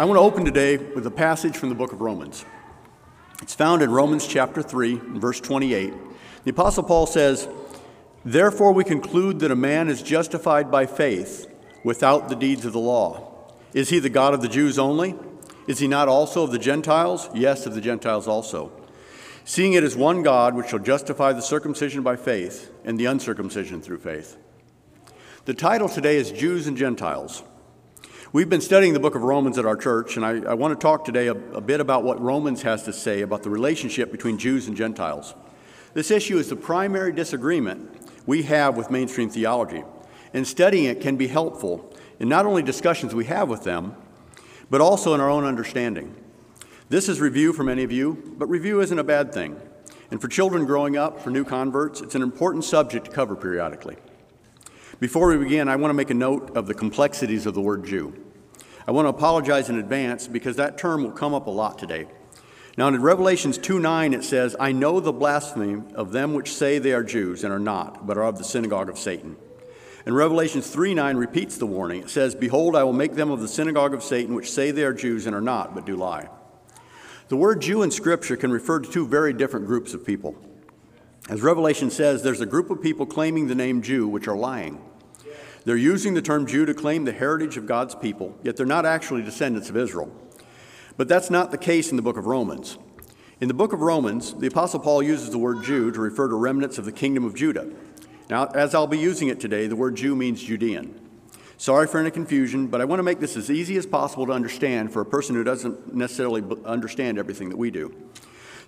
I want to open today with a passage from the book of Romans. It's found in Romans chapter 3, verse 28. The Apostle Paul says, Therefore we conclude that a man is justified by faith without the deeds of the law. Is he the God of the Jews only? Is he not also of the Gentiles? Yes, of the Gentiles also. Seeing it is one God which shall justify the circumcision by faith and the uncircumcision through faith. The title today is Jews and Gentiles. We've been studying the book of Romans at our church, and I, I want to talk today a, a bit about what Romans has to say about the relationship between Jews and Gentiles. This issue is the primary disagreement we have with mainstream theology, and studying it can be helpful in not only discussions we have with them, but also in our own understanding. This is review for many of you, but review isn't a bad thing. And for children growing up, for new converts, it's an important subject to cover periodically. Before we begin, I want to make a note of the complexities of the word Jew. I want to apologize in advance because that term will come up a lot today. Now, in Revelations 2 9, it says, I know the blasphemy of them which say they are Jews and are not, but are of the synagogue of Satan. And Revelations 3 9 repeats the warning. It says, Behold, I will make them of the synagogue of Satan, which say they are Jews and are not, but do lie. The word Jew in Scripture can refer to two very different groups of people. As Revelation says, there's a group of people claiming the name Jew, which are lying. They're using the term Jew to claim the heritage of God's people, yet they're not actually descendants of Israel. But that's not the case in the book of Romans. In the book of Romans, the Apostle Paul uses the word Jew to refer to remnants of the kingdom of Judah. Now, as I'll be using it today, the word Jew means Judean. Sorry for any confusion, but I want to make this as easy as possible to understand for a person who doesn't necessarily understand everything that we do.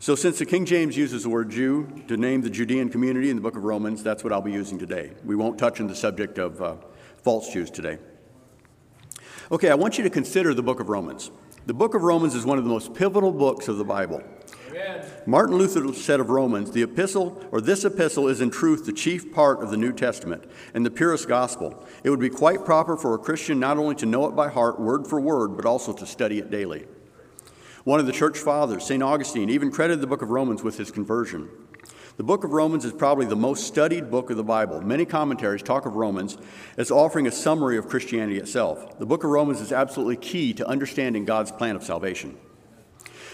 So, since the King James uses the word Jew to name the Judean community in the book of Romans, that's what I'll be using today. We won't touch on the subject of uh, false Jews today. Okay, I want you to consider the book of Romans. The book of Romans is one of the most pivotal books of the Bible. Amen. Martin Luther said of Romans, the epistle, or this epistle, is in truth the chief part of the New Testament and the purest gospel. It would be quite proper for a Christian not only to know it by heart, word for word, but also to study it daily. One of the church fathers, St. Augustine, even credited the book of Romans with his conversion. The book of Romans is probably the most studied book of the Bible. Many commentaries talk of Romans as offering a summary of Christianity itself. The book of Romans is absolutely key to understanding God's plan of salvation.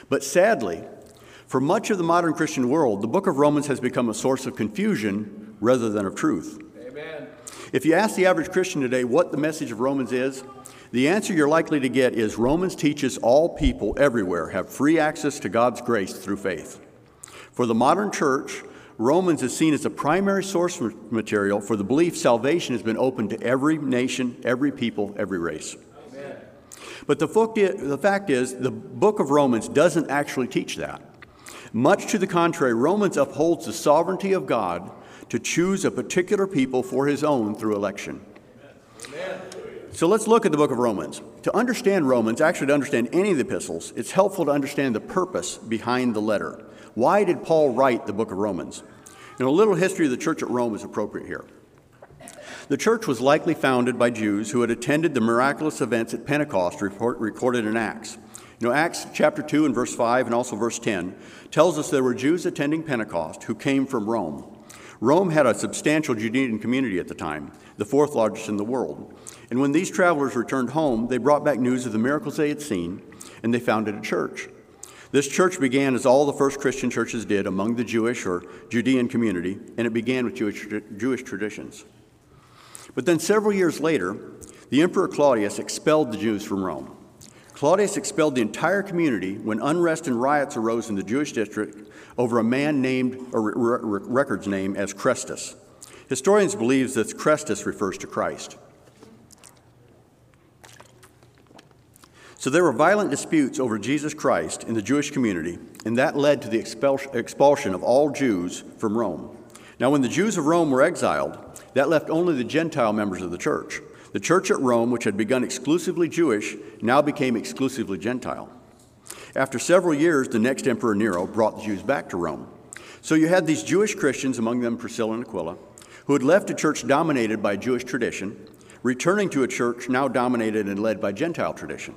But sadly, for much of the modern Christian world, the book of Romans has become a source of confusion rather than of truth. Amen. If you ask the average Christian today what the message of Romans is, the answer you're likely to get is Romans teaches all people everywhere have free access to God's grace through faith. For the modern church, Romans is seen as a primary source material for the belief salvation has been open to every nation, every people, every race. But the fact is, the book of Romans doesn't actually teach that. Much to the contrary, Romans upholds the sovereignty of God to choose a particular people for his own through election. Amen. So let's look at the book of Romans. To understand Romans, actually to understand any of the epistles, it's helpful to understand the purpose behind the letter. Why did Paul write the book of Romans? Know, a little history of the church at Rome is appropriate here. The church was likely founded by Jews who had attended the miraculous events at Pentecost report, recorded in Acts. You know, Acts chapter 2 and verse 5 and also verse 10 tells us there were Jews attending Pentecost who came from Rome. Rome had a substantial Judean community at the time, the fourth largest in the world. And when these travelers returned home, they brought back news of the miracles they had seen, and they founded a church. This church began as all the first Christian churches did among the Jewish or Judean community, and it began with Jewish, Jewish traditions. But then several years later, the Emperor Claudius expelled the Jews from Rome. Claudius expelled the entire community when unrest and riots arose in the Jewish district over a man named, or record's name, as Chrestus. Historians believe that Chrestus refers to Christ. So there were violent disputes over Jesus Christ in the Jewish community, and that led to the expulsion of all Jews from Rome. Now, when the Jews of Rome were exiled, that left only the Gentile members of the church. The church at Rome, which had begun exclusively Jewish, now became exclusively Gentile. After several years, the next emperor Nero brought the Jews back to Rome. So you had these Jewish Christians, among them Priscilla and Aquila, who had left a church dominated by Jewish tradition, returning to a church now dominated and led by Gentile tradition.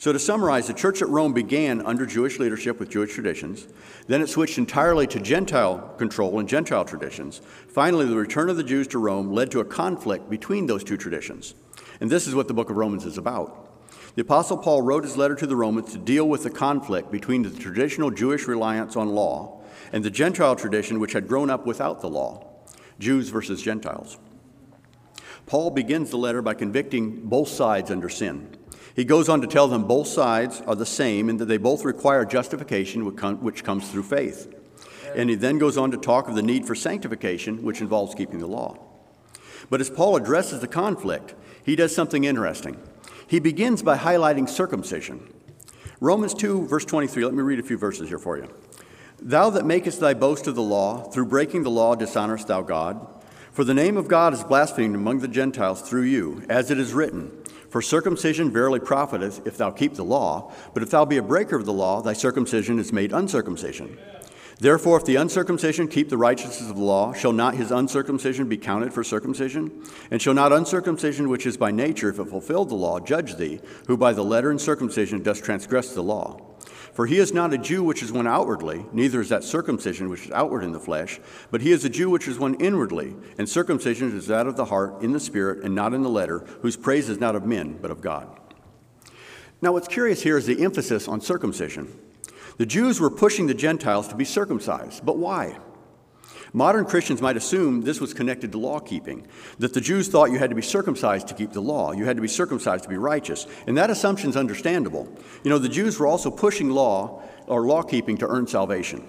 So, to summarize, the church at Rome began under Jewish leadership with Jewish traditions. Then it switched entirely to Gentile control and Gentile traditions. Finally, the return of the Jews to Rome led to a conflict between those two traditions. And this is what the book of Romans is about. The Apostle Paul wrote his letter to the Romans to deal with the conflict between the traditional Jewish reliance on law and the Gentile tradition which had grown up without the law Jews versus Gentiles. Paul begins the letter by convicting both sides under sin. He goes on to tell them both sides are the same and that they both require justification, which comes through faith. And he then goes on to talk of the need for sanctification, which involves keeping the law. But as Paul addresses the conflict, he does something interesting. He begins by highlighting circumcision. Romans 2, verse 23, let me read a few verses here for you. Thou that makest thy boast of the law, through breaking the law dishonorest thou God. For the name of God is blasphemed among the Gentiles through you, as it is written. For circumcision verily profiteth if thou keep the law, but if thou be a breaker of the law, thy circumcision is made uncircumcision. Therefore, if the uncircumcision keep the righteousness of the law, shall not his uncircumcision be counted for circumcision? And shall not uncircumcision, which is by nature, if it fulfill the law, judge thee, who by the letter and circumcision dost transgress the law? For he is not a Jew which is one outwardly, neither is that circumcision which is outward in the flesh, but he is a Jew which is one inwardly, and circumcision is that of the heart, in the spirit, and not in the letter, whose praise is not of men, but of God. Now, what's curious here is the emphasis on circumcision. The Jews were pushing the Gentiles to be circumcised, but why? Modern Christians might assume this was connected to law keeping, that the Jews thought you had to be circumcised to keep the law, you had to be circumcised to be righteous. And that assumption is understandable. You know, the Jews were also pushing law or law keeping to earn salvation,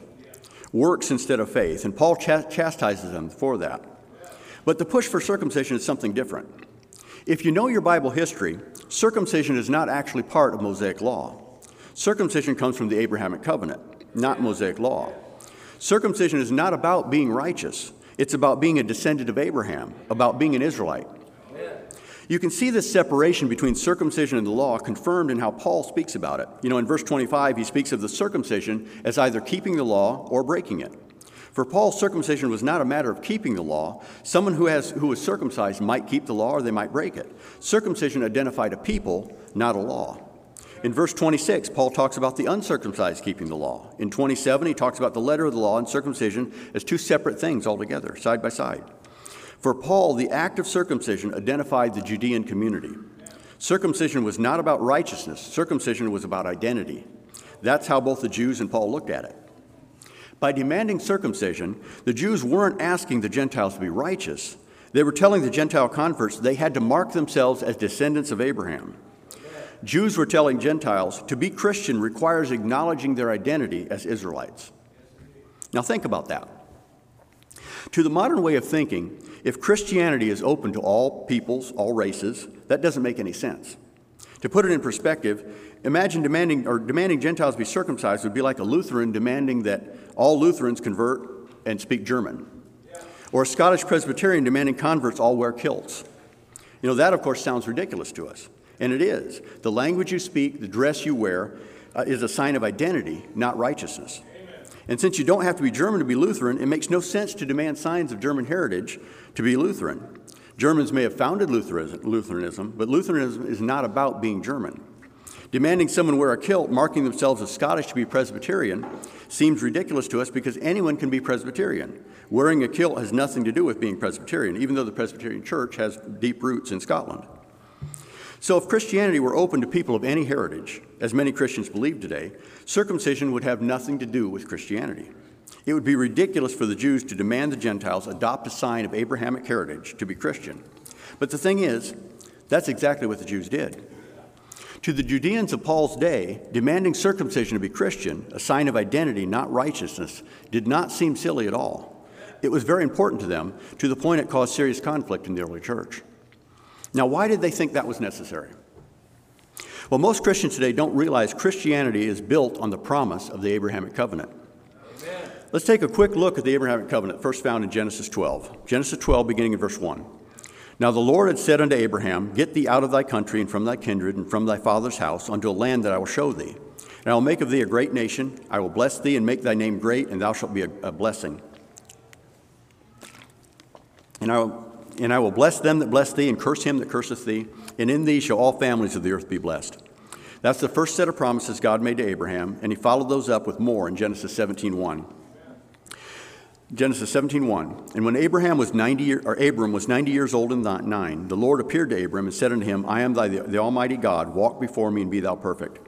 works instead of faith, and Paul ch- chastises them for that. But the push for circumcision is something different. If you know your Bible history, circumcision is not actually part of Mosaic law. Circumcision comes from the Abrahamic covenant, not Mosaic law. Circumcision is not about being righteous, it's about being a descendant of Abraham, about being an Israelite. You can see this separation between circumcision and the law confirmed in how Paul speaks about it. You know, in verse 25, he speaks of the circumcision as either keeping the law or breaking it. For Paul, circumcision was not a matter of keeping the law. Someone who, has, who was circumcised might keep the law or they might break it. Circumcision identified a people, not a law. In verse 26, Paul talks about the uncircumcised keeping the law. In 27, he talks about the letter of the law and circumcision as two separate things altogether, side by side. For Paul, the act of circumcision identified the Judean community. Circumcision was not about righteousness, circumcision was about identity. That's how both the Jews and Paul looked at it. By demanding circumcision, the Jews weren't asking the Gentiles to be righteous. They were telling the Gentile converts they had to mark themselves as descendants of Abraham. Jews were telling Gentiles to be Christian requires acknowledging their identity as Israelites. Now, think about that. To the modern way of thinking, if Christianity is open to all peoples, all races, that doesn't make any sense. To put it in perspective, imagine demanding or demanding Gentiles be circumcised would be like a Lutheran demanding that all Lutherans convert and speak German. Or a Scottish Presbyterian demanding converts all wear kilts. You know, that of course sounds ridiculous to us. And it is. The language you speak, the dress you wear, uh, is a sign of identity, not righteousness. And since you don't have to be German to be Lutheran, it makes no sense to demand signs of German heritage to be Lutheran. Germans may have founded Lutheranism, but Lutheranism is not about being German. Demanding someone wear a kilt, marking themselves as Scottish to be Presbyterian, seems ridiculous to us because anyone can be Presbyterian. Wearing a kilt has nothing to do with being Presbyterian, even though the Presbyterian Church has deep roots in Scotland. So, if Christianity were open to people of any heritage, as many Christians believe today, circumcision would have nothing to do with Christianity. It would be ridiculous for the Jews to demand the Gentiles adopt a sign of Abrahamic heritage to be Christian. But the thing is, that's exactly what the Jews did. To the Judeans of Paul's day, demanding circumcision to be Christian, a sign of identity, not righteousness, did not seem silly at all. It was very important to them, to the point it caused serious conflict in the early church. Now, why did they think that was necessary? Well, most Christians today don't realize Christianity is built on the promise of the Abrahamic covenant. Amen. Let's take a quick look at the Abrahamic covenant, first found in Genesis 12. Genesis 12, beginning in verse 1. Now the Lord had said unto Abraham, Get thee out of thy country and from thy kindred and from thy father's house unto a land that I will show thee. And I will make of thee a great nation. I will bless thee and make thy name great, and thou shalt be a, a blessing. And I will and I will bless them that bless thee, and curse him that curseth thee, and in thee shall all families of the earth be blessed. That's the first set of promises God made to Abraham, and he followed those up with more in Genesis 17:1. Genesis 17:1. And when Abraham was 90 year, or Abram was 90 years old and nine, the Lord appeared to Abram and said unto him, I am thy, the Almighty God, walk before me and be thou perfect.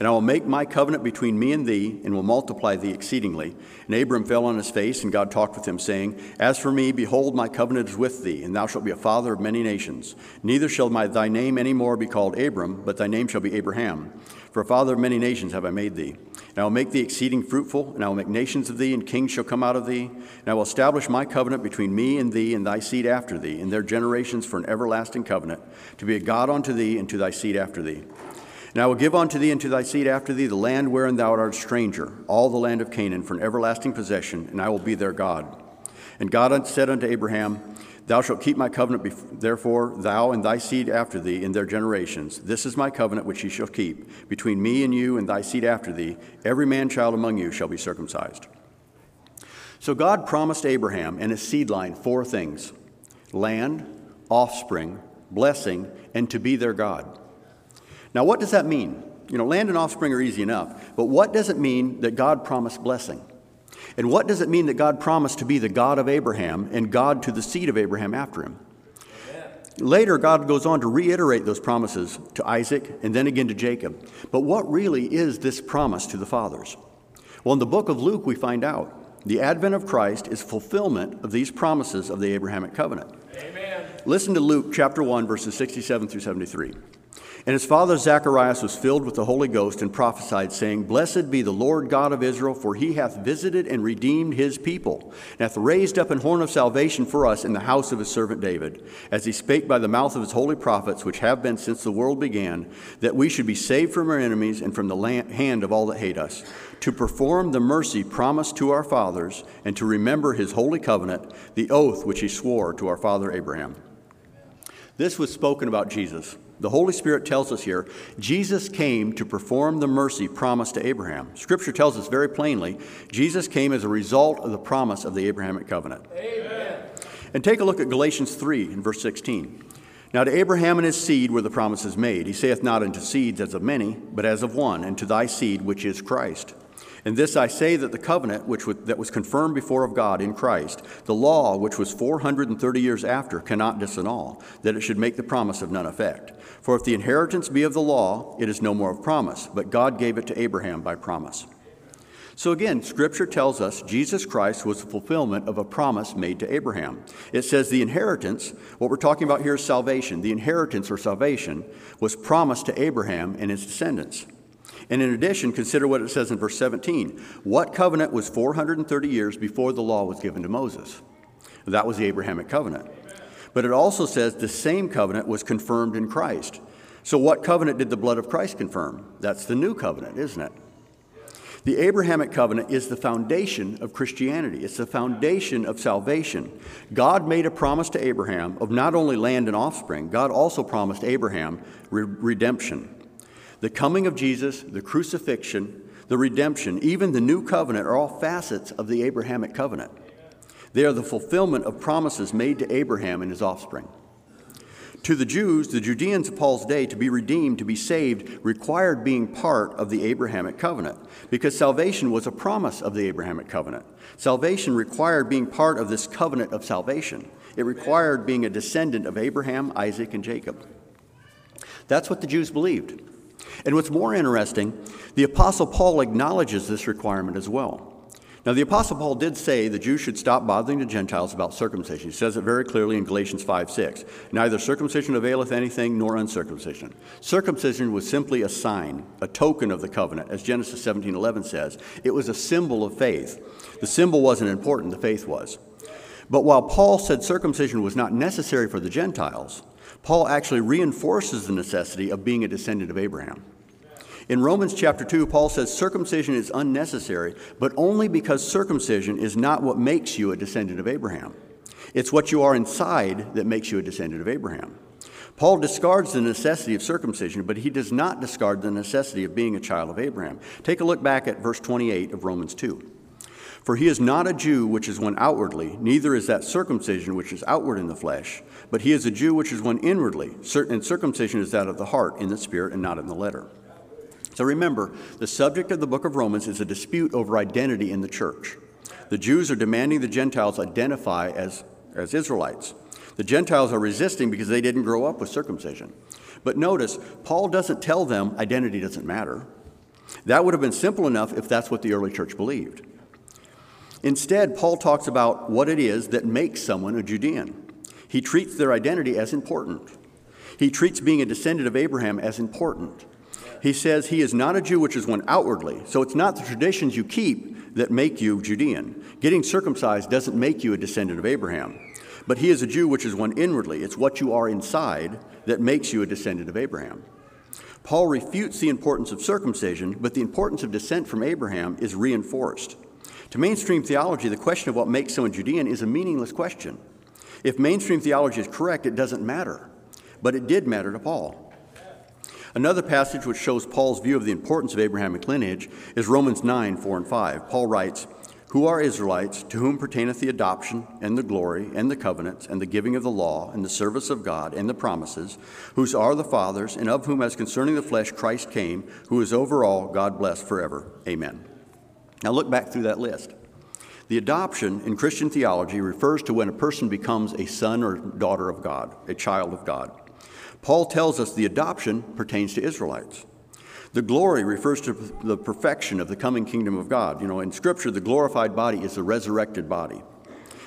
And I will make my covenant between me and thee, and will multiply thee exceedingly. And Abram fell on his face, and God talked with him, saying, As for me, behold, my covenant is with thee, and thou shalt be a father of many nations. Neither shall my, thy name any more be called Abram, but thy name shall be Abraham. For a father of many nations have I made thee. And I will make thee exceeding fruitful, and I will make nations of thee, and kings shall come out of thee. And I will establish my covenant between me and thee and thy seed after thee, and their generations for an everlasting covenant, to be a God unto thee and to thy seed after thee. And I will give unto thee and to thy seed after thee the land wherein thou art a stranger, all the land of Canaan, for an everlasting possession, and I will be their God. And God said unto Abraham, Thou shalt keep my covenant, therefore, thou and thy seed after thee in their generations. This is my covenant which ye shall keep. Between me and you and thy seed after thee, every man child among you shall be circumcised. So God promised Abraham and his seed line four things land, offspring, blessing, and to be their God. Now, what does that mean? You know, land and offspring are easy enough, but what does it mean that God promised blessing? And what does it mean that God promised to be the God of Abraham and God to the seed of Abraham after him? Later, God goes on to reiterate those promises to Isaac and then again to Jacob. But what really is this promise to the fathers? Well, in the book of Luke, we find out the advent of Christ is fulfillment of these promises of the Abrahamic covenant. Amen. Listen to Luke chapter 1, verses 67 through 73. And his father Zacharias was filled with the Holy Ghost and prophesied, saying, Blessed be the Lord God of Israel, for he hath visited and redeemed his people, and hath raised up an horn of salvation for us in the house of his servant David, as he spake by the mouth of his holy prophets, which have been since the world began, that we should be saved from our enemies and from the hand of all that hate us, to perform the mercy promised to our fathers, and to remember his holy covenant, the oath which he swore to our father Abraham. This was spoken about Jesus. The Holy Spirit tells us here Jesus came to perform the mercy promised to Abraham. Scripture tells us very plainly Jesus came as a result of the promise of the Abrahamic covenant. Amen. And take a look at Galatians 3 in verse 16. Now to Abraham and his seed were the promises made. He saith not unto seeds as of many, but as of one, and to thy seed, which is Christ. And this I say that the covenant which was, that was confirmed before of God in Christ, the law which was 430 years after, cannot disannul, that it should make the promise of none effect. For if the inheritance be of the law, it is no more of promise, but God gave it to Abraham by promise. So again, Scripture tells us Jesus Christ was the fulfillment of a promise made to Abraham. It says the inheritance, what we're talking about here is salvation. The inheritance or salvation was promised to Abraham and his descendants. And in addition, consider what it says in verse 17. What covenant was 430 years before the law was given to Moses? That was the Abrahamic covenant. But it also says the same covenant was confirmed in Christ. So, what covenant did the blood of Christ confirm? That's the new covenant, isn't it? The Abrahamic covenant is the foundation of Christianity. It's the foundation of salvation. God made a promise to Abraham of not only land and offspring, God also promised Abraham re- redemption. The coming of Jesus, the crucifixion, the redemption, even the new covenant are all facets of the Abrahamic covenant. They are the fulfillment of promises made to Abraham and his offspring. To the Jews, the Judeans of Paul's day, to be redeemed, to be saved, required being part of the Abrahamic covenant because salvation was a promise of the Abrahamic covenant. Salvation required being part of this covenant of salvation, it required being a descendant of Abraham, Isaac, and Jacob. That's what the Jews believed. And what's more interesting, the Apostle Paul acknowledges this requirement as well. Now, the Apostle Paul did say the Jews should stop bothering the Gentiles about circumcision. He says it very clearly in Galatians 5 6. Neither circumcision availeth anything nor uncircumcision. Circumcision was simply a sign, a token of the covenant, as Genesis 17 11 says. It was a symbol of faith. The symbol wasn't important, the faith was. But while Paul said circumcision was not necessary for the Gentiles, Paul actually reinforces the necessity of being a descendant of Abraham. In Romans chapter 2, Paul says circumcision is unnecessary, but only because circumcision is not what makes you a descendant of Abraham. It's what you are inside that makes you a descendant of Abraham. Paul discards the necessity of circumcision, but he does not discard the necessity of being a child of Abraham. Take a look back at verse 28 of Romans 2. For he is not a Jew which is one outwardly, neither is that circumcision which is outward in the flesh, but he is a Jew which is one inwardly, and circumcision is that of the heart, in the spirit, and not in the letter. So remember, the subject of the book of Romans is a dispute over identity in the church. The Jews are demanding the Gentiles identify as, as Israelites. The Gentiles are resisting because they didn't grow up with circumcision. But notice, Paul doesn't tell them identity doesn't matter. That would have been simple enough if that's what the early church believed. Instead, Paul talks about what it is that makes someone a Judean. He treats their identity as important. He treats being a descendant of Abraham as important. He says he is not a Jew, which is one outwardly. So it's not the traditions you keep that make you Judean. Getting circumcised doesn't make you a descendant of Abraham. But he is a Jew, which is one inwardly. It's what you are inside that makes you a descendant of Abraham. Paul refutes the importance of circumcision, but the importance of descent from Abraham is reinforced. To mainstream theology, the question of what makes someone Judean is a meaningless question. If mainstream theology is correct, it doesn't matter. But it did matter to Paul. Another passage which shows Paul's view of the importance of Abrahamic lineage is Romans 9, 4 and 5. Paul writes, who are Israelites, to whom pertaineth the adoption, and the glory, and the covenants, and the giving of the law, and the service of God, and the promises, whose are the fathers, and of whom, as concerning the flesh, Christ came, who is over all, God blessed forever. Amen. Now look back through that list. The adoption in Christian theology refers to when a person becomes a son or daughter of God, a child of God. Paul tells us the adoption pertains to Israelites. The glory refers to the perfection of the coming kingdom of God. You know, in Scripture, the glorified body is the resurrected body.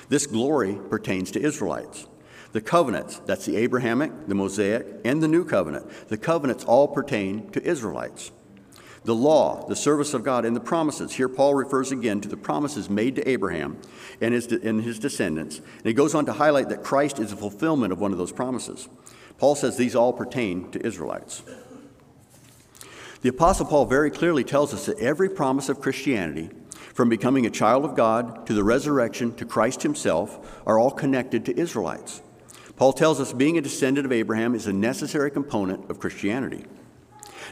This glory pertains to Israelites. The covenants, that's the Abrahamic, the Mosaic, and the New Covenant, the covenants all pertain to Israelites. The law, the service of God, and the promises. Here, Paul refers again to the promises made to Abraham and his, and his descendants. And he goes on to highlight that Christ is a fulfillment of one of those promises. Paul says these all pertain to Israelites. The Apostle Paul very clearly tells us that every promise of Christianity, from becoming a child of God to the resurrection to Christ himself, are all connected to Israelites. Paul tells us being a descendant of Abraham is a necessary component of Christianity.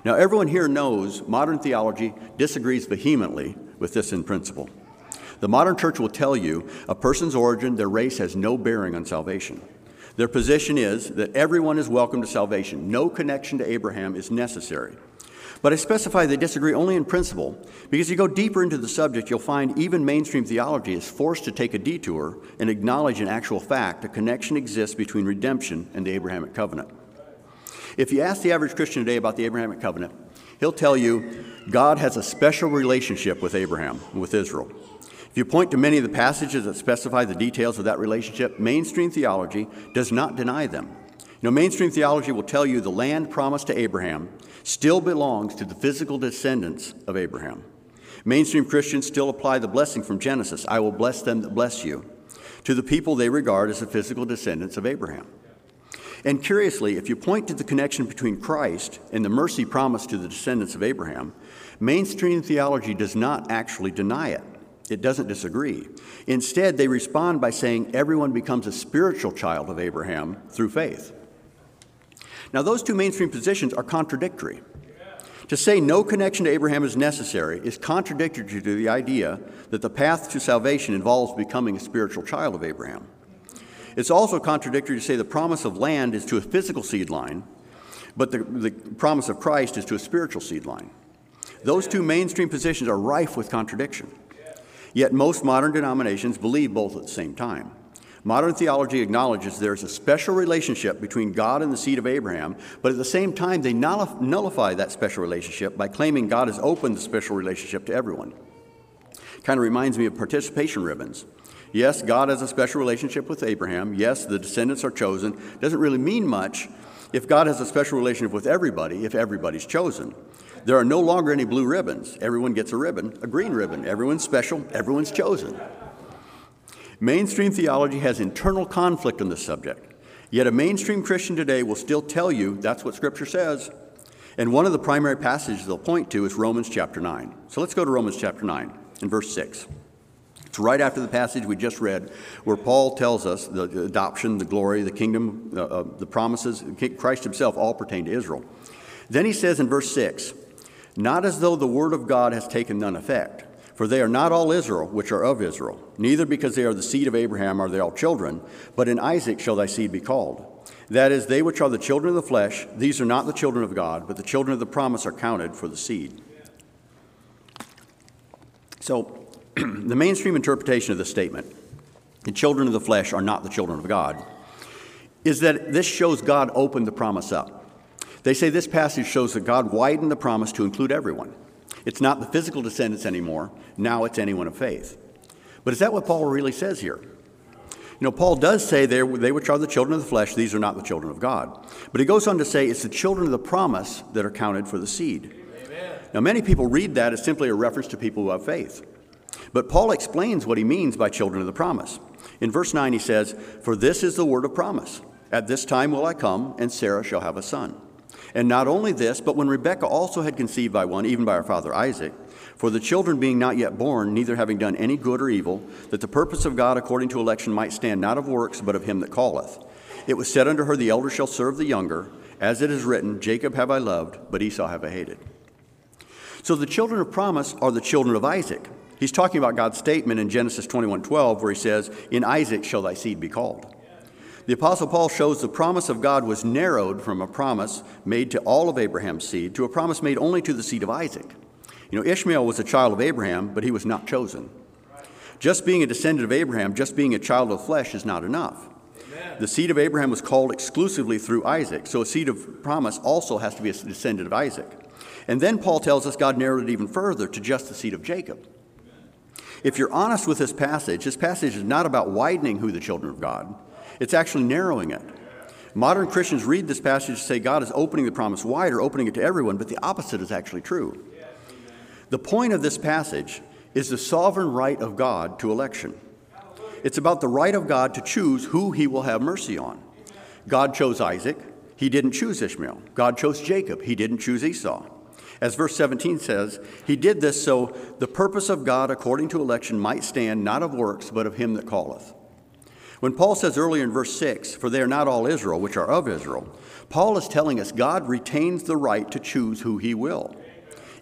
Now, everyone here knows modern theology disagrees vehemently with this in principle. The modern church will tell you a person's origin, their race, has no bearing on salvation. Their position is that everyone is welcome to salvation. No connection to Abraham is necessary. But I specify they disagree only in principle, because if you go deeper into the subject, you'll find even mainstream theology is forced to take a detour and acknowledge in actual fact a connection exists between redemption and the Abrahamic covenant. If you ask the average Christian today about the Abrahamic covenant, he'll tell you God has a special relationship with Abraham, with Israel. If you point to many of the passages that specify the details of that relationship, mainstream theology does not deny them. You know, mainstream theology will tell you the land promised to Abraham still belongs to the physical descendants of Abraham. Mainstream Christians still apply the blessing from Genesis I will bless them that bless you to the people they regard as the physical descendants of Abraham. And curiously, if you point to the connection between Christ and the mercy promised to the descendants of Abraham, mainstream theology does not actually deny it. It doesn't disagree. Instead, they respond by saying everyone becomes a spiritual child of Abraham through faith. Now, those two mainstream positions are contradictory. To say no connection to Abraham is necessary is contradictory to the idea that the path to salvation involves becoming a spiritual child of Abraham. It's also contradictory to say the promise of land is to a physical seed line, but the, the promise of Christ is to a spiritual seed line. Those two mainstream positions are rife with contradiction. Yet most modern denominations believe both at the same time. Modern theology acknowledges there's a special relationship between God and the seed of Abraham, but at the same time, they nullify that special relationship by claiming God has opened the special relationship to everyone. Kind of reminds me of participation ribbons. Yes, God has a special relationship with Abraham. Yes, the descendants are chosen. Doesn't really mean much if God has a special relationship with everybody, if everybody's chosen. There are no longer any blue ribbons. Everyone gets a ribbon, a green ribbon. Everyone's special, everyone's chosen. Mainstream theology has internal conflict on this subject. Yet a mainstream Christian today will still tell you that's what Scripture says. And one of the primary passages they'll point to is Romans chapter 9. So let's go to Romans chapter 9 and verse 6. It's right after the passage we just read, where Paul tells us the adoption, the glory, the kingdom, uh, uh, the promises, Christ himself all pertain to Israel. Then he says in verse 6 Not as though the word of God has taken none effect. For they are not all Israel, which are of Israel, neither because they are the seed of Abraham are they all children, but in Isaac shall thy seed be called. That is, they which are the children of the flesh, these are not the children of God, but the children of the promise are counted for the seed. So, the mainstream interpretation of this statement, the children of the flesh are not the children of God, is that this shows God opened the promise up. They say this passage shows that God widened the promise to include everyone. It's not the physical descendants anymore, now it's anyone of faith. But is that what Paul really says here? You know, Paul does say they which are the children of the flesh, these are not the children of God. But he goes on to say it's the children of the promise that are counted for the seed. Amen. Now, many people read that as simply a reference to people who have faith. But Paul explains what he means by children of the promise. In verse 9, he says, For this is the word of promise. At this time will I come, and Sarah shall have a son. And not only this, but when Rebekah also had conceived by one, even by our father Isaac, for the children being not yet born, neither having done any good or evil, that the purpose of God according to election might stand not of works, but of him that calleth. It was said unto her, The elder shall serve the younger, as it is written, Jacob have I loved, but Esau have I hated. So the children of promise are the children of Isaac. He's talking about God's statement in Genesis 21:12, where he says, In Isaac shall thy seed be called. The Apostle Paul shows the promise of God was narrowed from a promise made to all of Abraham's seed to a promise made only to the seed of Isaac. You know, Ishmael was a child of Abraham, but he was not chosen. Just being a descendant of Abraham, just being a child of flesh is not enough. Amen. The seed of Abraham was called exclusively through Isaac, so a seed of promise also has to be a descendant of Isaac. And then Paul tells us God narrowed it even further to just the seed of Jacob. If you're honest with this passage, this passage is not about widening who the children of God. It's actually narrowing it. Modern Christians read this passage and say God is opening the promise wider, opening it to everyone, but the opposite is actually true. The point of this passage is the sovereign right of God to election. It's about the right of God to choose who he will have mercy on. God chose Isaac, he didn't choose Ishmael. God chose Jacob, he didn't choose Esau. As verse 17 says, he did this so the purpose of God according to election might stand not of works, but of him that calleth. When Paul says earlier in verse 6, For they are not all Israel, which are of Israel, Paul is telling us God retains the right to choose who he will.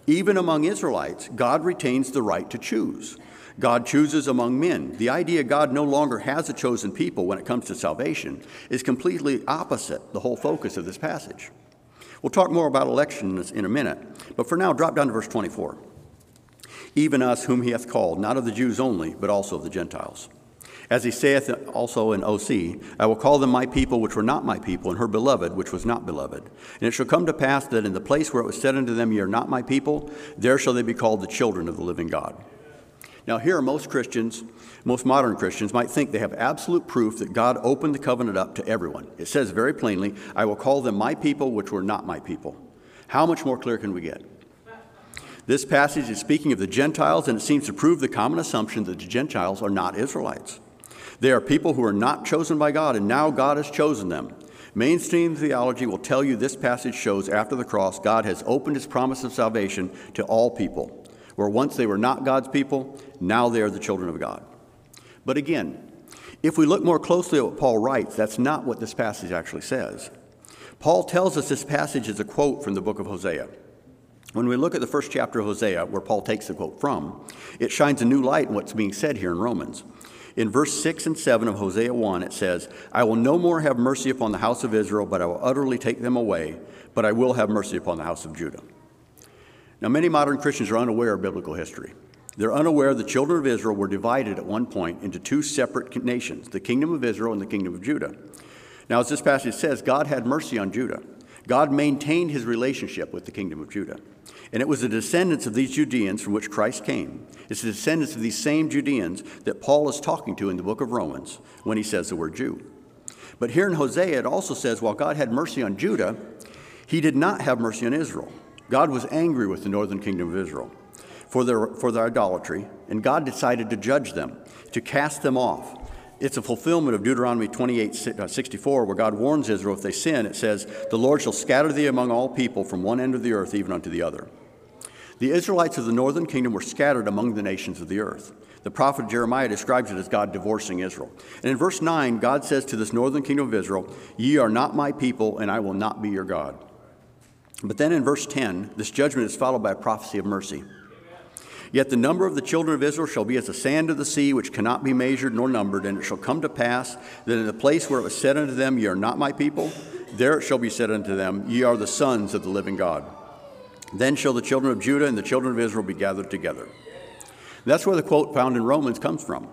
Even among Israelites, God retains the right to choose. God chooses among men. The idea God no longer has a chosen people when it comes to salvation is completely opposite the whole focus of this passage. We'll talk more about elections in a minute, but for now, drop down to verse 24. Even us whom he hath called, not of the Jews only, but also of the Gentiles. As he saith also in Osee, I will call them my people which were not my people, and her beloved which was not beloved. And it shall come to pass that in the place where it was said unto them, Ye are not my people, there shall they be called the children of the living God. Now, here, most Christians, most modern Christians, might think they have absolute proof that God opened the covenant up to everyone. It says very plainly, I will call them my people which were not my people. How much more clear can we get? This passage is speaking of the Gentiles, and it seems to prove the common assumption that the Gentiles are not Israelites. They are people who are not chosen by God, and now God has chosen them. Mainstream theology will tell you this passage shows after the cross, God has opened his promise of salvation to all people. Where once they were not God's people, now they are the children of God. But again, if we look more closely at what Paul writes, that's not what this passage actually says. Paul tells us this passage is a quote from the book of Hosea. When we look at the first chapter of Hosea, where Paul takes the quote from, it shines a new light in what's being said here in Romans. In verse 6 and 7 of Hosea 1, it says, I will no more have mercy upon the house of Israel, but I will utterly take them away, but I will have mercy upon the house of Judah. Now, many modern Christians are unaware of biblical history. They're unaware the children of Israel were divided at one point into two separate nations, the kingdom of Israel and the kingdom of Judah. Now, as this passage says, God had mercy on Judah. God maintained his relationship with the kingdom of Judah. And it was the descendants of these Judeans from which Christ came. It's the descendants of these same Judeans that Paul is talking to in the book of Romans when he says the word Jew. But here in Hosea, it also says while God had mercy on Judah, he did not have mercy on Israel. God was angry with the northern kingdom of Israel for their, for their idolatry, and God decided to judge them, to cast them off. It's a fulfillment of Deuteronomy 28 uh, 64, where God warns Israel if they sin, it says, The Lord shall scatter thee among all people from one end of the earth even unto the other. The Israelites of the northern kingdom were scattered among the nations of the earth. The prophet Jeremiah describes it as God divorcing Israel. And in verse 9, God says to this northern kingdom of Israel, Ye are not my people, and I will not be your God. But then in verse 10, this judgment is followed by a prophecy of mercy. Yet the number of the children of Israel shall be as the sand of the sea, which cannot be measured nor numbered. And it shall come to pass that in the place where it was said unto them, Ye are not my people, there it shall be said unto them, Ye are the sons of the living God. Then shall the children of Judah and the children of Israel be gathered together. That's where the quote found in Romans comes from.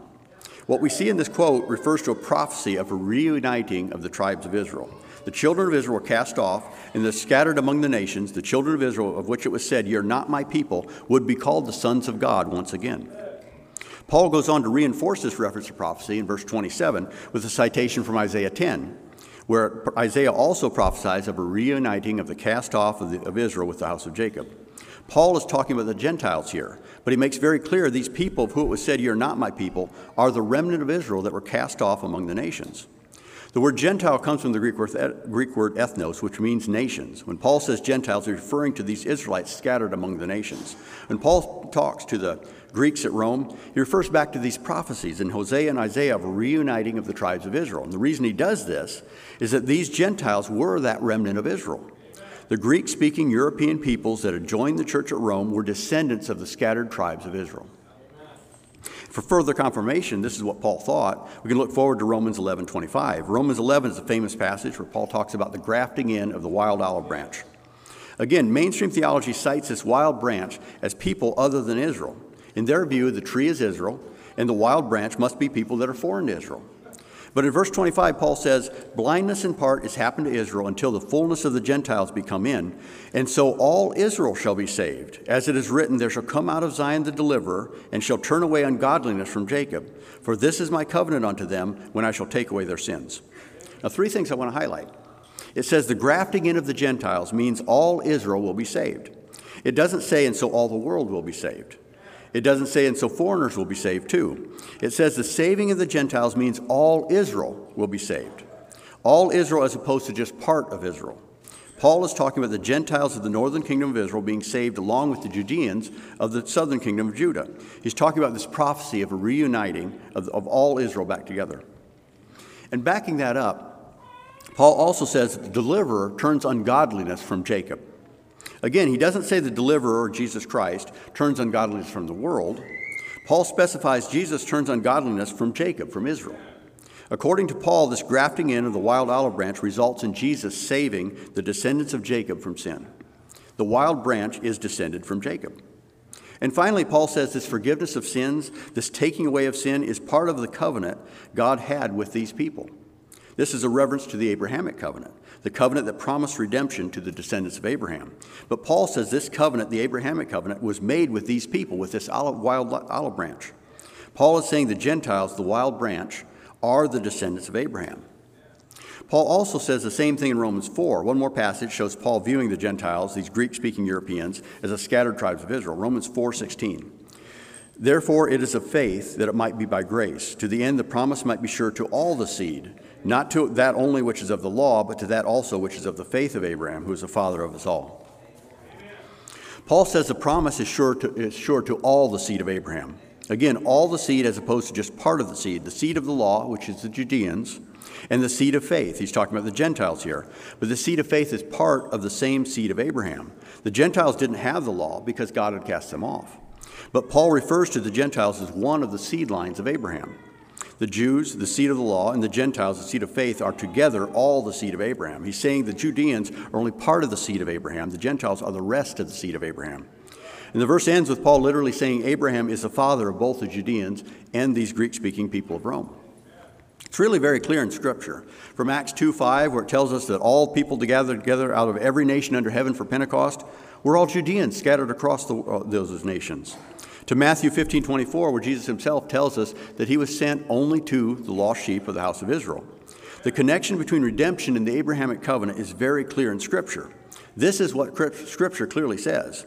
What we see in this quote refers to a prophecy of a reuniting of the tribes of Israel. The children of Israel were cast off, and they're scattered among the nations. The children of Israel, of which it was said, You're not my people, would be called the sons of God once again. Paul goes on to reinforce this reference to prophecy in verse 27 with a citation from Isaiah 10, where Isaiah also prophesies of a reuniting of the cast off of, the, of Israel with the house of Jacob. Paul is talking about the Gentiles here, but he makes very clear these people of who it was said, You're not my people, are the remnant of Israel that were cast off among the nations. The word Gentile comes from the Greek word, Greek word ethnos, which means nations. When Paul says Gentiles, he's referring to these Israelites scattered among the nations. When Paul talks to the Greeks at Rome, he refers back to these prophecies in Hosea and Isaiah of a reuniting of the tribes of Israel. And the reason he does this is that these Gentiles were that remnant of Israel. The Greek speaking European peoples that had joined the church at Rome were descendants of the scattered tribes of Israel. For further confirmation, this is what Paul thought. We can look forward to Romans 11 25. Romans 11 is a famous passage where Paul talks about the grafting in of the wild olive branch. Again, mainstream theology cites this wild branch as people other than Israel. In their view, the tree is Israel, and the wild branch must be people that are foreign to Israel. But in verse 25, Paul says, Blindness in part has happened to Israel until the fullness of the Gentiles be come in, and so all Israel shall be saved. As it is written, There shall come out of Zion the deliverer, and shall turn away ungodliness from Jacob. For this is my covenant unto them when I shall take away their sins. Now, three things I want to highlight. It says the grafting in of the Gentiles means all Israel will be saved. It doesn't say, and so all the world will be saved. It doesn't say, and so foreigners will be saved too. It says the saving of the Gentiles means all Israel will be saved. All Israel as opposed to just part of Israel. Paul is talking about the Gentiles of the northern kingdom of Israel being saved along with the Judeans of the southern kingdom of Judah. He's talking about this prophecy of a reuniting of, of all Israel back together. And backing that up, Paul also says that the deliverer turns ungodliness from Jacob. Again, he doesn't say the deliverer, Jesus Christ, turns ungodliness from the world. Paul specifies Jesus turns ungodliness from Jacob, from Israel. According to Paul, this grafting in of the wild olive branch results in Jesus saving the descendants of Jacob from sin. The wild branch is descended from Jacob. And finally, Paul says this forgiveness of sins, this taking away of sin, is part of the covenant God had with these people. This is a reference to the Abrahamic covenant the covenant that promised redemption to the descendants of Abraham. But Paul says this covenant, the Abrahamic covenant, was made with these people, with this olive, wild olive branch. Paul is saying the Gentiles, the wild branch, are the descendants of Abraham. Paul also says the same thing in Romans 4. One more passage shows Paul viewing the Gentiles, these Greek speaking Europeans, as a scattered tribes of Israel. Romans 4 16. Therefore, it is of faith that it might be by grace, to the end the promise might be sure to all the seed not to that only which is of the law, but to that also which is of the faith of Abraham, who is the father of us all. Paul says the promise is sure to, is sure to all the seed of Abraham. Again, all the seed as opposed to just part of the seed. The seed of the law, which is the Judeans, and the seed of faith. He's talking about the Gentiles here. But the seed of faith is part of the same seed of Abraham. The Gentiles didn't have the law because God had cast them off. But Paul refers to the Gentiles as one of the seed lines of Abraham. The Jews, the seed of the law, and the Gentiles, the seed of faith, are together all the seed of Abraham. He's saying the Judeans are only part of the seed of Abraham, the Gentiles are the rest of the seed of Abraham. And the verse ends with Paul literally saying Abraham is the father of both the Judeans and these Greek speaking people of Rome. It's really very clear in Scripture. From Acts 2 5, where it tells us that all people gathered together out of every nation under heaven for Pentecost were all Judeans scattered across the, uh, those nations to Matthew 15 24, where Jesus himself tells us that he was sent only to the lost sheep of the house of Israel. The connection between redemption and the Abrahamic covenant is very clear in Scripture. This is what Scripture clearly says.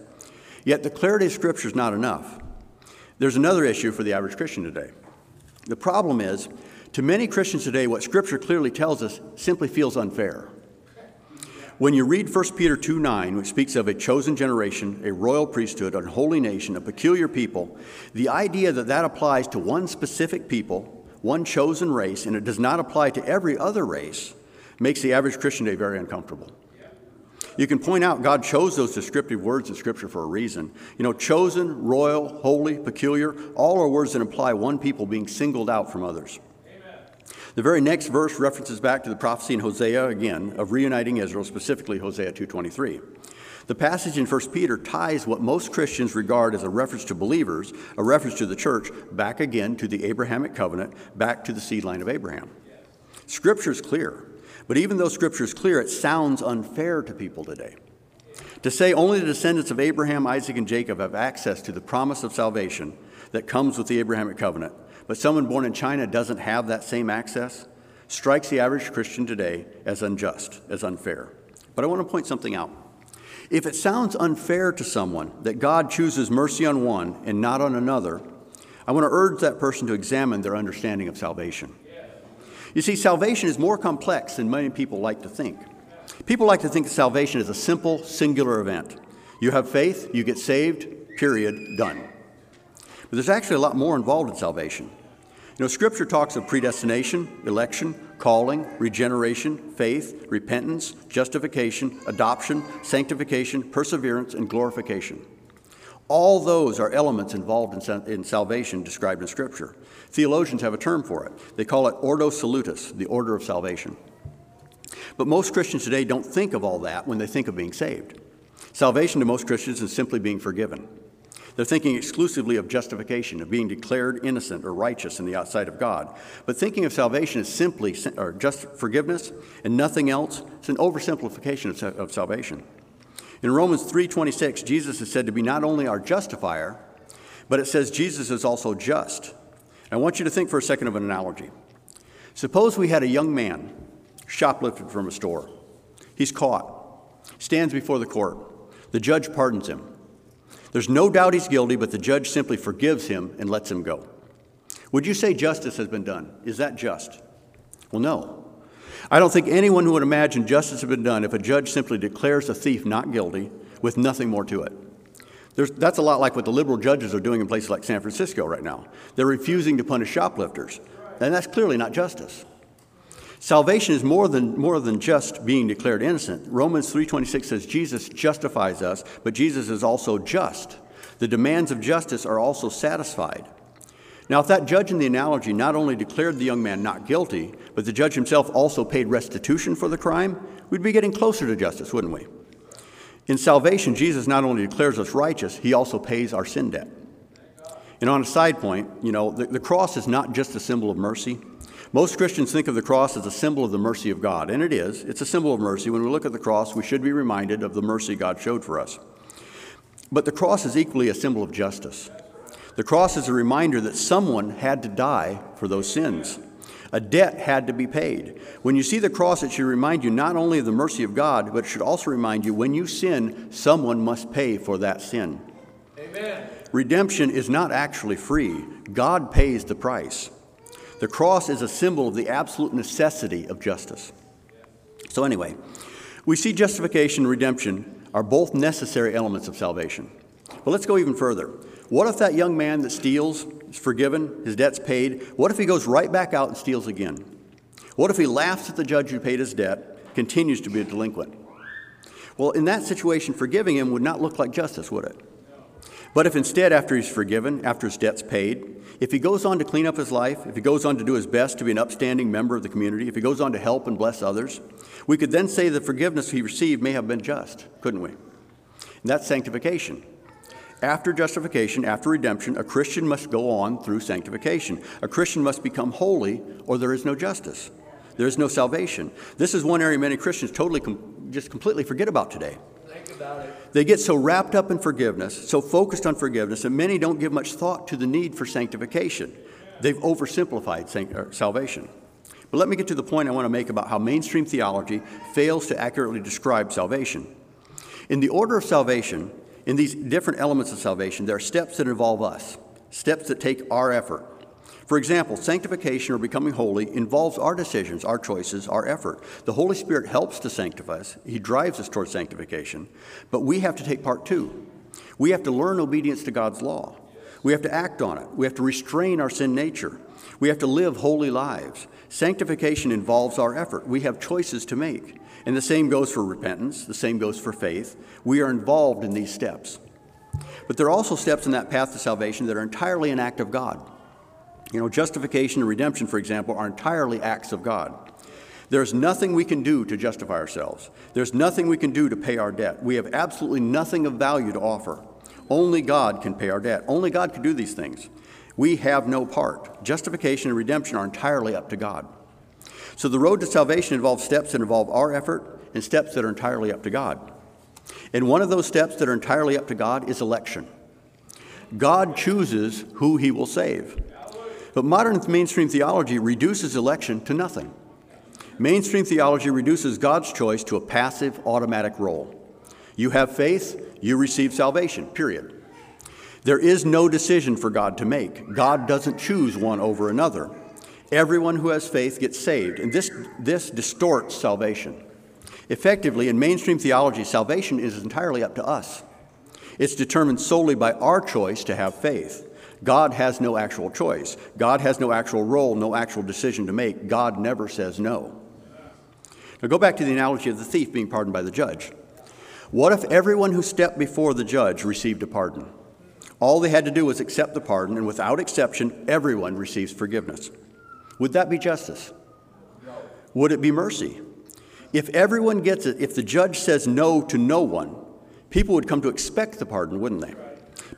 Yet the clarity of Scripture is not enough. There's another issue for the average Christian today. The problem is, to many Christians today, what Scripture clearly tells us simply feels unfair. When you read 1 Peter 2 9, which speaks of a chosen generation, a royal priesthood, a holy nation, a peculiar people, the idea that that applies to one specific people, one chosen race, and it does not apply to every other race, makes the average Christian day very uncomfortable. You can point out God chose those descriptive words in Scripture for a reason. You know, chosen, royal, holy, peculiar, all are words that imply one people being singled out from others. The very next verse references back to the prophecy in Hosea again of reuniting Israel, specifically Hosea 2:23. The passage in 1 Peter ties what most Christians regard as a reference to believers, a reference to the church, back again to the Abrahamic covenant, back to the seed line of Abraham. Scripture is clear, but even though Scripture is clear, it sounds unfair to people today. To say only the descendants of Abraham, Isaac, and Jacob have access to the promise of salvation that comes with the Abrahamic covenant, but someone born in China doesn't have that same access, strikes the average Christian today as unjust, as unfair. But I want to point something out. If it sounds unfair to someone that God chooses mercy on one and not on another, I want to urge that person to examine their understanding of salvation. You see, salvation is more complex than many people like to think. People like to think salvation is a simple, singular event. You have faith, you get saved, period, done. But there's actually a lot more involved in salvation. You know, Scripture talks of predestination, election, calling, regeneration, faith, repentance, justification, adoption, sanctification, perseverance, and glorification. All those are elements involved in, in, salvation described in Scripture. Theologians have a term for it. They call it ordo salutis, the order of salvation. But most Christians today don't think of all that when they think of being saved. Salvation to most Christians is simply being forgiven. They're thinking exclusively of justification, of being declared innocent or righteous in the outside of God. But thinking of salvation is simply or just forgiveness and nothing else. It's an oversimplification of, of salvation. In Romans 3:26, Jesus is said to be not only our justifier, but it says Jesus is also just. I want you to think for a second of an analogy. Suppose we had a young man shoplifted from a store. He's caught, stands before the court. The judge pardons him. There's no doubt he's guilty, but the judge simply forgives him and lets him go. Would you say justice has been done? Is that just? Well, no. I don't think anyone would imagine justice has been done if a judge simply declares a thief not guilty with nothing more to it. There's, that's a lot like what the liberal judges are doing in places like San Francisco right now. They're refusing to punish shoplifters, and that's clearly not justice. Salvation is more than, more than just being declared innocent. Romans 3.26 says Jesus justifies us, but Jesus is also just. The demands of justice are also satisfied. Now, if that judge in the analogy not only declared the young man not guilty, but the judge himself also paid restitution for the crime, we'd be getting closer to justice, wouldn't we? In salvation, Jesus not only declares us righteous, he also pays our sin debt. And on a side point, you know, the, the cross is not just a symbol of mercy, most Christians think of the cross as a symbol of the mercy of God, and it is. It's a symbol of mercy. When we look at the cross, we should be reminded of the mercy God showed for us. But the cross is equally a symbol of justice. The cross is a reminder that someone had to die for those sins. A debt had to be paid. When you see the cross, it should remind you not only of the mercy of God, but it should also remind you when you sin, someone must pay for that sin. Amen. Redemption is not actually free, God pays the price. The cross is a symbol of the absolute necessity of justice. So, anyway, we see justification and redemption are both necessary elements of salvation. But let's go even further. What if that young man that steals is forgiven, his debt's paid? What if he goes right back out and steals again? What if he laughs at the judge who paid his debt, continues to be a delinquent? Well, in that situation, forgiving him would not look like justice, would it? But if instead, after he's forgiven, after his debt's paid, if he goes on to clean up his life, if he goes on to do his best to be an upstanding member of the community, if he goes on to help and bless others, we could then say the forgiveness he received may have been just, couldn't we? And that's sanctification. After justification, after redemption, a Christian must go on through sanctification. A Christian must become holy, or there is no justice. There is no salvation. This is one area many Christians totally com- just completely forget about today. They get so wrapped up in forgiveness, so focused on forgiveness, that many don't give much thought to the need for sanctification. They've oversimplified salvation. But let me get to the point I want to make about how mainstream theology fails to accurately describe salvation. In the order of salvation, in these different elements of salvation, there are steps that involve us, steps that take our effort. For example, sanctification or becoming holy involves our decisions, our choices, our effort. The Holy Spirit helps to sanctify us, He drives us towards sanctification, but we have to take part too. We have to learn obedience to God's law. We have to act on it. We have to restrain our sin nature. We have to live holy lives. Sanctification involves our effort. We have choices to make. And the same goes for repentance, the same goes for faith. We are involved in these steps. But there are also steps in that path to salvation that are entirely an act of God. You know, justification and redemption, for example, are entirely acts of God. There's nothing we can do to justify ourselves. There's nothing we can do to pay our debt. We have absolutely nothing of value to offer. Only God can pay our debt. Only God can do these things. We have no part. Justification and redemption are entirely up to God. So the road to salvation involves steps that involve our effort and steps that are entirely up to God. And one of those steps that are entirely up to God is election. God chooses who he will save. But modern mainstream theology reduces election to nothing. Mainstream theology reduces God's choice to a passive, automatic role. You have faith, you receive salvation, period. There is no decision for God to make. God doesn't choose one over another. Everyone who has faith gets saved, and this, this distorts salvation. Effectively, in mainstream theology, salvation is entirely up to us. It's determined solely by our choice to have faith. God has no actual choice. God has no actual role, no actual decision to make. God never says no. Now go back to the analogy of the thief being pardoned by the judge. What if everyone who stepped before the judge received a pardon? All they had to do was accept the pardon, and without exception, everyone receives forgiveness. Would that be justice? Would it be mercy? If everyone gets it, if the judge says no to no one, people would come to expect the pardon, wouldn't they?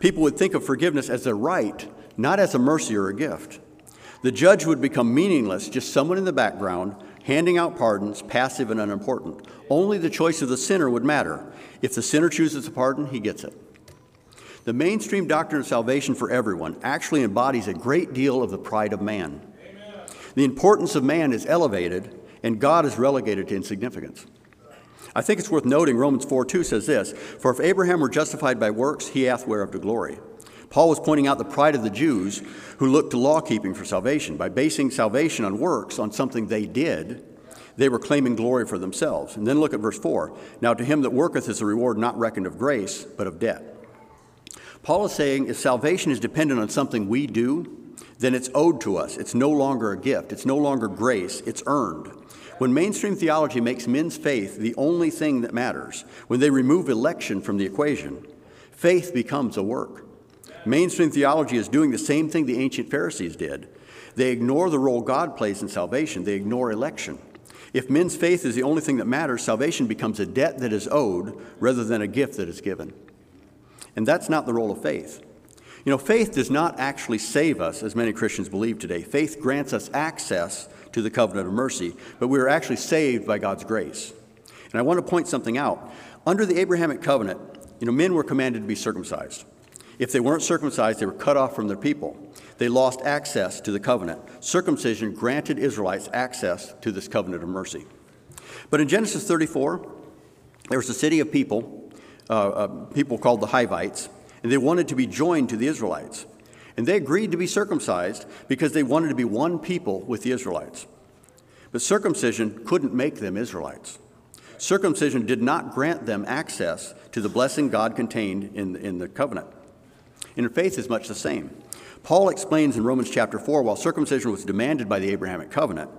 People would think of forgiveness as a right, not as a mercy or a gift. The judge would become meaningless, just someone in the background handing out pardons, passive and unimportant. Only the choice of the sinner would matter. If the sinner chooses a pardon, he gets it. The mainstream doctrine of salvation for everyone actually embodies a great deal of the pride of man. Amen. The importance of man is elevated, and God is relegated to insignificance. I think it's worth noting Romans 4 2 says this For if Abraham were justified by works, he hath whereof to glory. Paul was pointing out the pride of the Jews who looked to law keeping for salvation. By basing salvation on works, on something they did, they were claiming glory for themselves. And then look at verse 4. Now to him that worketh is a reward not reckoned of grace, but of debt. Paul is saying if salvation is dependent on something we do, then it's owed to us. It's no longer a gift, it's no longer grace, it's earned. When mainstream theology makes men's faith the only thing that matters, when they remove election from the equation, faith becomes a work. Mainstream theology is doing the same thing the ancient Pharisees did. They ignore the role God plays in salvation, they ignore election. If men's faith is the only thing that matters, salvation becomes a debt that is owed rather than a gift that is given. And that's not the role of faith. You know, faith does not actually save us, as many Christians believe today. Faith grants us access to the covenant of mercy, but we are actually saved by God's grace. And I want to point something out. Under the Abrahamic covenant, you know, men were commanded to be circumcised. If they weren't circumcised, they were cut off from their people. They lost access to the covenant. Circumcision granted Israelites access to this covenant of mercy. But in Genesis 34, there was a city of people, uh, uh, people called the Hivites, and they wanted to be joined to the Israelites. And they agreed to be circumcised because they wanted to be one people with the Israelites. But circumcision couldn't make them Israelites. Circumcision did not grant them access to the blessing God contained in, in the covenant. And faith is much the same. Paul explains in Romans chapter 4 while circumcision was demanded by the Abrahamic covenant,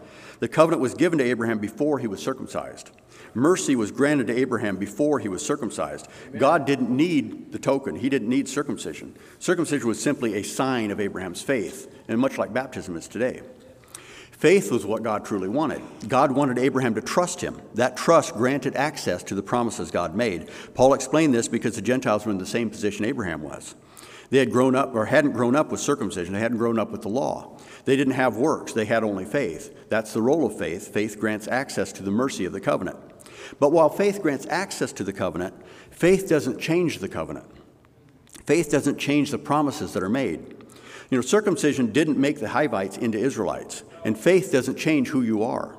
the covenant was given to Abraham before he was circumcised. Mercy was granted to Abraham before he was circumcised. God didn't need the token, he didn't need circumcision. Circumcision was simply a sign of Abraham's faith, and much like baptism is today. Faith was what God truly wanted. God wanted Abraham to trust him. That trust granted access to the promises God made. Paul explained this because the Gentiles were in the same position Abraham was. They had grown up or hadn't grown up with circumcision, they hadn't grown up with the law. They didn't have works, they had only faith. That's the role of faith. Faith grants access to the mercy of the covenant. But while faith grants access to the covenant, faith doesn't change the covenant. Faith doesn't change the promises that are made. You know, circumcision didn't make the Hivites into Israelites, and faith doesn't change who you are.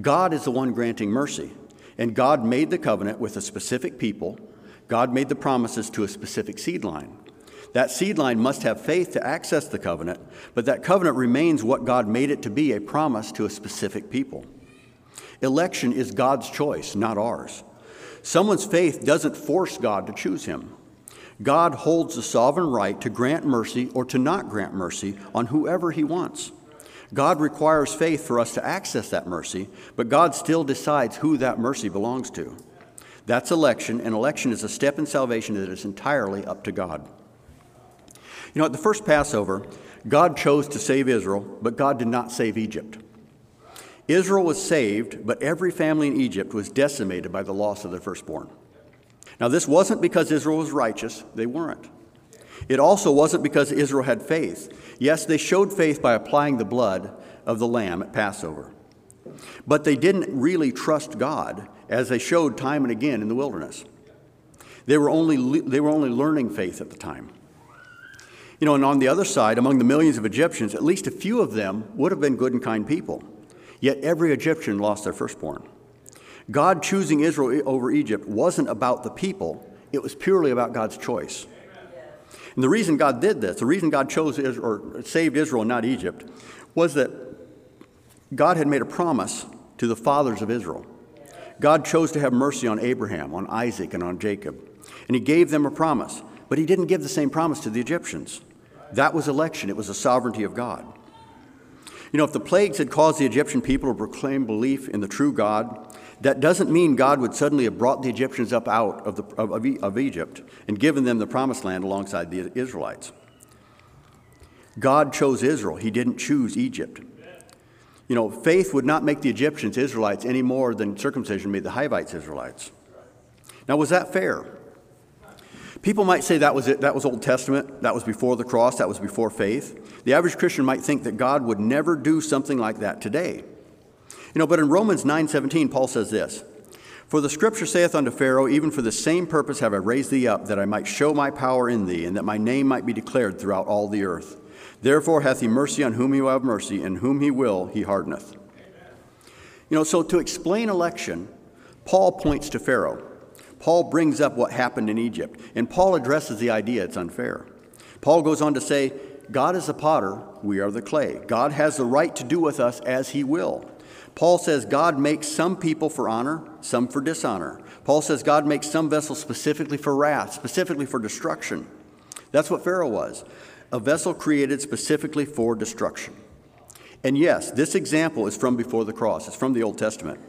God is the one granting mercy, and God made the covenant with a specific people. God made the promises to a specific seed line. That seed line must have faith to access the covenant, but that covenant remains what God made it to be a promise to a specific people. Election is God's choice, not ours. Someone's faith doesn't force God to choose him. God holds the sovereign right to grant mercy or to not grant mercy on whoever he wants. God requires faith for us to access that mercy, but God still decides who that mercy belongs to. That's election, and election is a step in salvation that is entirely up to God. You know, at the first Passover, God chose to save Israel, but God did not save Egypt. Israel was saved, but every family in Egypt was decimated by the loss of their firstborn. Now, this wasn't because Israel was righteous, they weren't. It also wasn't because Israel had faith. Yes, they showed faith by applying the blood of the lamb at Passover. But they didn't really trust God, as they showed time and again in the wilderness. They were only, they were only learning faith at the time. You know, and on the other side, among the millions of Egyptians, at least a few of them would have been good and kind people. Yet every Egyptian lost their firstborn. God choosing Israel over Egypt wasn't about the people, it was purely about God's choice. And the reason God did this, the reason God chose Israel, or saved Israel and not Egypt, was that God had made a promise to the fathers of Israel. God chose to have mercy on Abraham, on Isaac, and on Jacob. And he gave them a promise, but he didn't give the same promise to the Egyptians. That was election, it was the sovereignty of God. You know, if the plagues had caused the Egyptian people to proclaim belief in the true God, that doesn't mean God would suddenly have brought the Egyptians up out of, the, of, of Egypt and given them the promised land alongside the Israelites. God chose Israel, He didn't choose Egypt. You know, faith would not make the Egyptians Israelites any more than circumcision made the Hivites Israelites. Now, was that fair? People might say that was it, that was Old Testament, that was before the cross, that was before faith. The average Christian might think that God would never do something like that today. You know, but in Romans 9:17 Paul says this, "For the scripture saith unto Pharaoh, even for the same purpose have I raised thee up, that I might show my power in thee, and that my name might be declared throughout all the earth. Therefore hath he mercy on whom he will have mercy, and whom he will he hardeneth." You know, so to explain election, Paul points to Pharaoh. Paul brings up what happened in Egypt, and Paul addresses the idea it's unfair. Paul goes on to say, God is the potter, we are the clay. God has the right to do with us as he will. Paul says God makes some people for honor, some for dishonor. Paul says God makes some vessels specifically for wrath, specifically for destruction. That's what Pharaoh was a vessel created specifically for destruction. And yes, this example is from before the cross, it's from the Old Testament.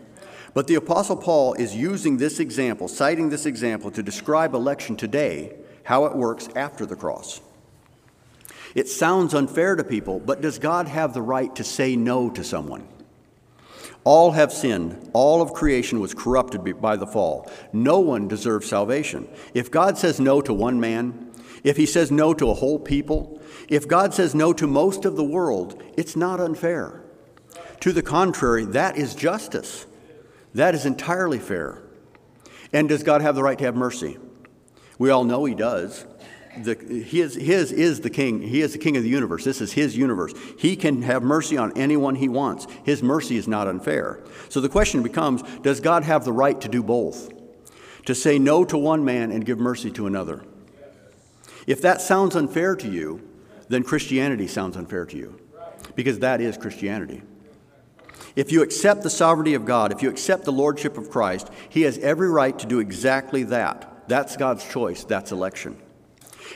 But the Apostle Paul is using this example, citing this example, to describe election today, how it works after the cross. It sounds unfair to people, but does God have the right to say no to someone? All have sinned. All of creation was corrupted by the fall. No one deserves salvation. If God says no to one man, if he says no to a whole people, if God says no to most of the world, it's not unfair. To the contrary, that is justice. That is entirely fair. And does God have the right to have mercy? We all know He does. The, his, his is the king. He is the king of the universe. This is his universe. He can have mercy on anyone he wants. His mercy is not unfair. So the question becomes Does God have the right to do both? To say no to one man and give mercy to another? If that sounds unfair to you, then Christianity sounds unfair to you. Because that is Christianity. If you accept the sovereignty of God, if you accept the lordship of Christ, He has every right to do exactly that. That's God's choice, that's election.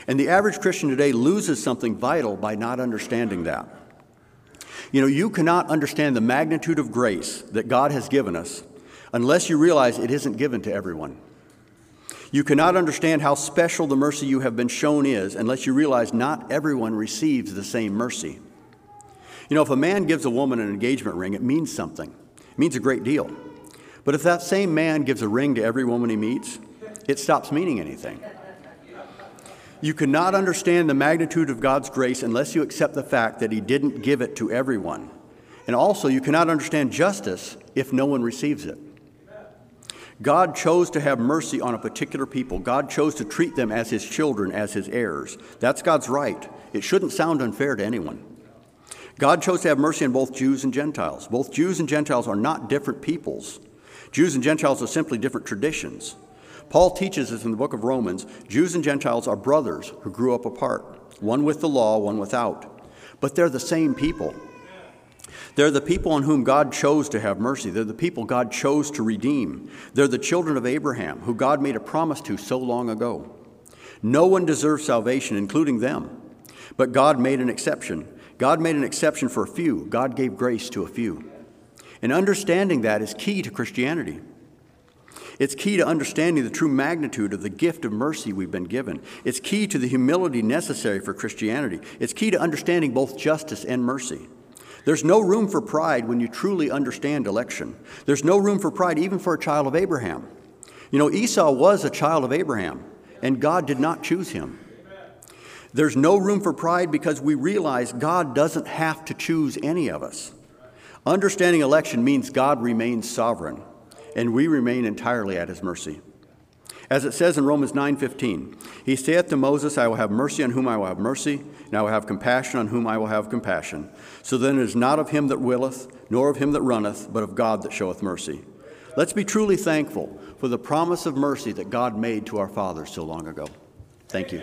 And the average Christian today loses something vital by not understanding that. You know, you cannot understand the magnitude of grace that God has given us unless you realize it isn't given to everyone. You cannot understand how special the mercy you have been shown is unless you realize not everyone receives the same mercy. You know, if a man gives a woman an engagement ring, it means something, it means a great deal. But if that same man gives a ring to every woman he meets, it stops meaning anything. You cannot understand the magnitude of God's grace unless you accept the fact that He didn't give it to everyone. And also, you cannot understand justice if no one receives it. God chose to have mercy on a particular people. God chose to treat them as His children, as His heirs. That's God's right. It shouldn't sound unfair to anyone. God chose to have mercy on both Jews and Gentiles. Both Jews and Gentiles are not different peoples. Jews and Gentiles are simply different traditions. Paul teaches us in the book of Romans Jews and Gentiles are brothers who grew up apart, one with the law, one without. But they're the same people. They're the people on whom God chose to have mercy. They're the people God chose to redeem. They're the children of Abraham, who God made a promise to so long ago. No one deserves salvation, including them. But God made an exception. God made an exception for a few, God gave grace to a few. And understanding that is key to Christianity. It's key to understanding the true magnitude of the gift of mercy we've been given. It's key to the humility necessary for Christianity. It's key to understanding both justice and mercy. There's no room for pride when you truly understand election. There's no room for pride even for a child of Abraham. You know, Esau was a child of Abraham, and God did not choose him. There's no room for pride because we realize God doesn't have to choose any of us. Understanding election means God remains sovereign, and we remain entirely at his mercy. As it says in Romans 9:15, he saith to Moses, I will have mercy on whom I will have mercy, and I will have compassion on whom I will have compassion. So then it is not of him that willeth, nor of him that runneth, but of God that showeth mercy. Let's be truly thankful for the promise of mercy that God made to our fathers so long ago. Thank you.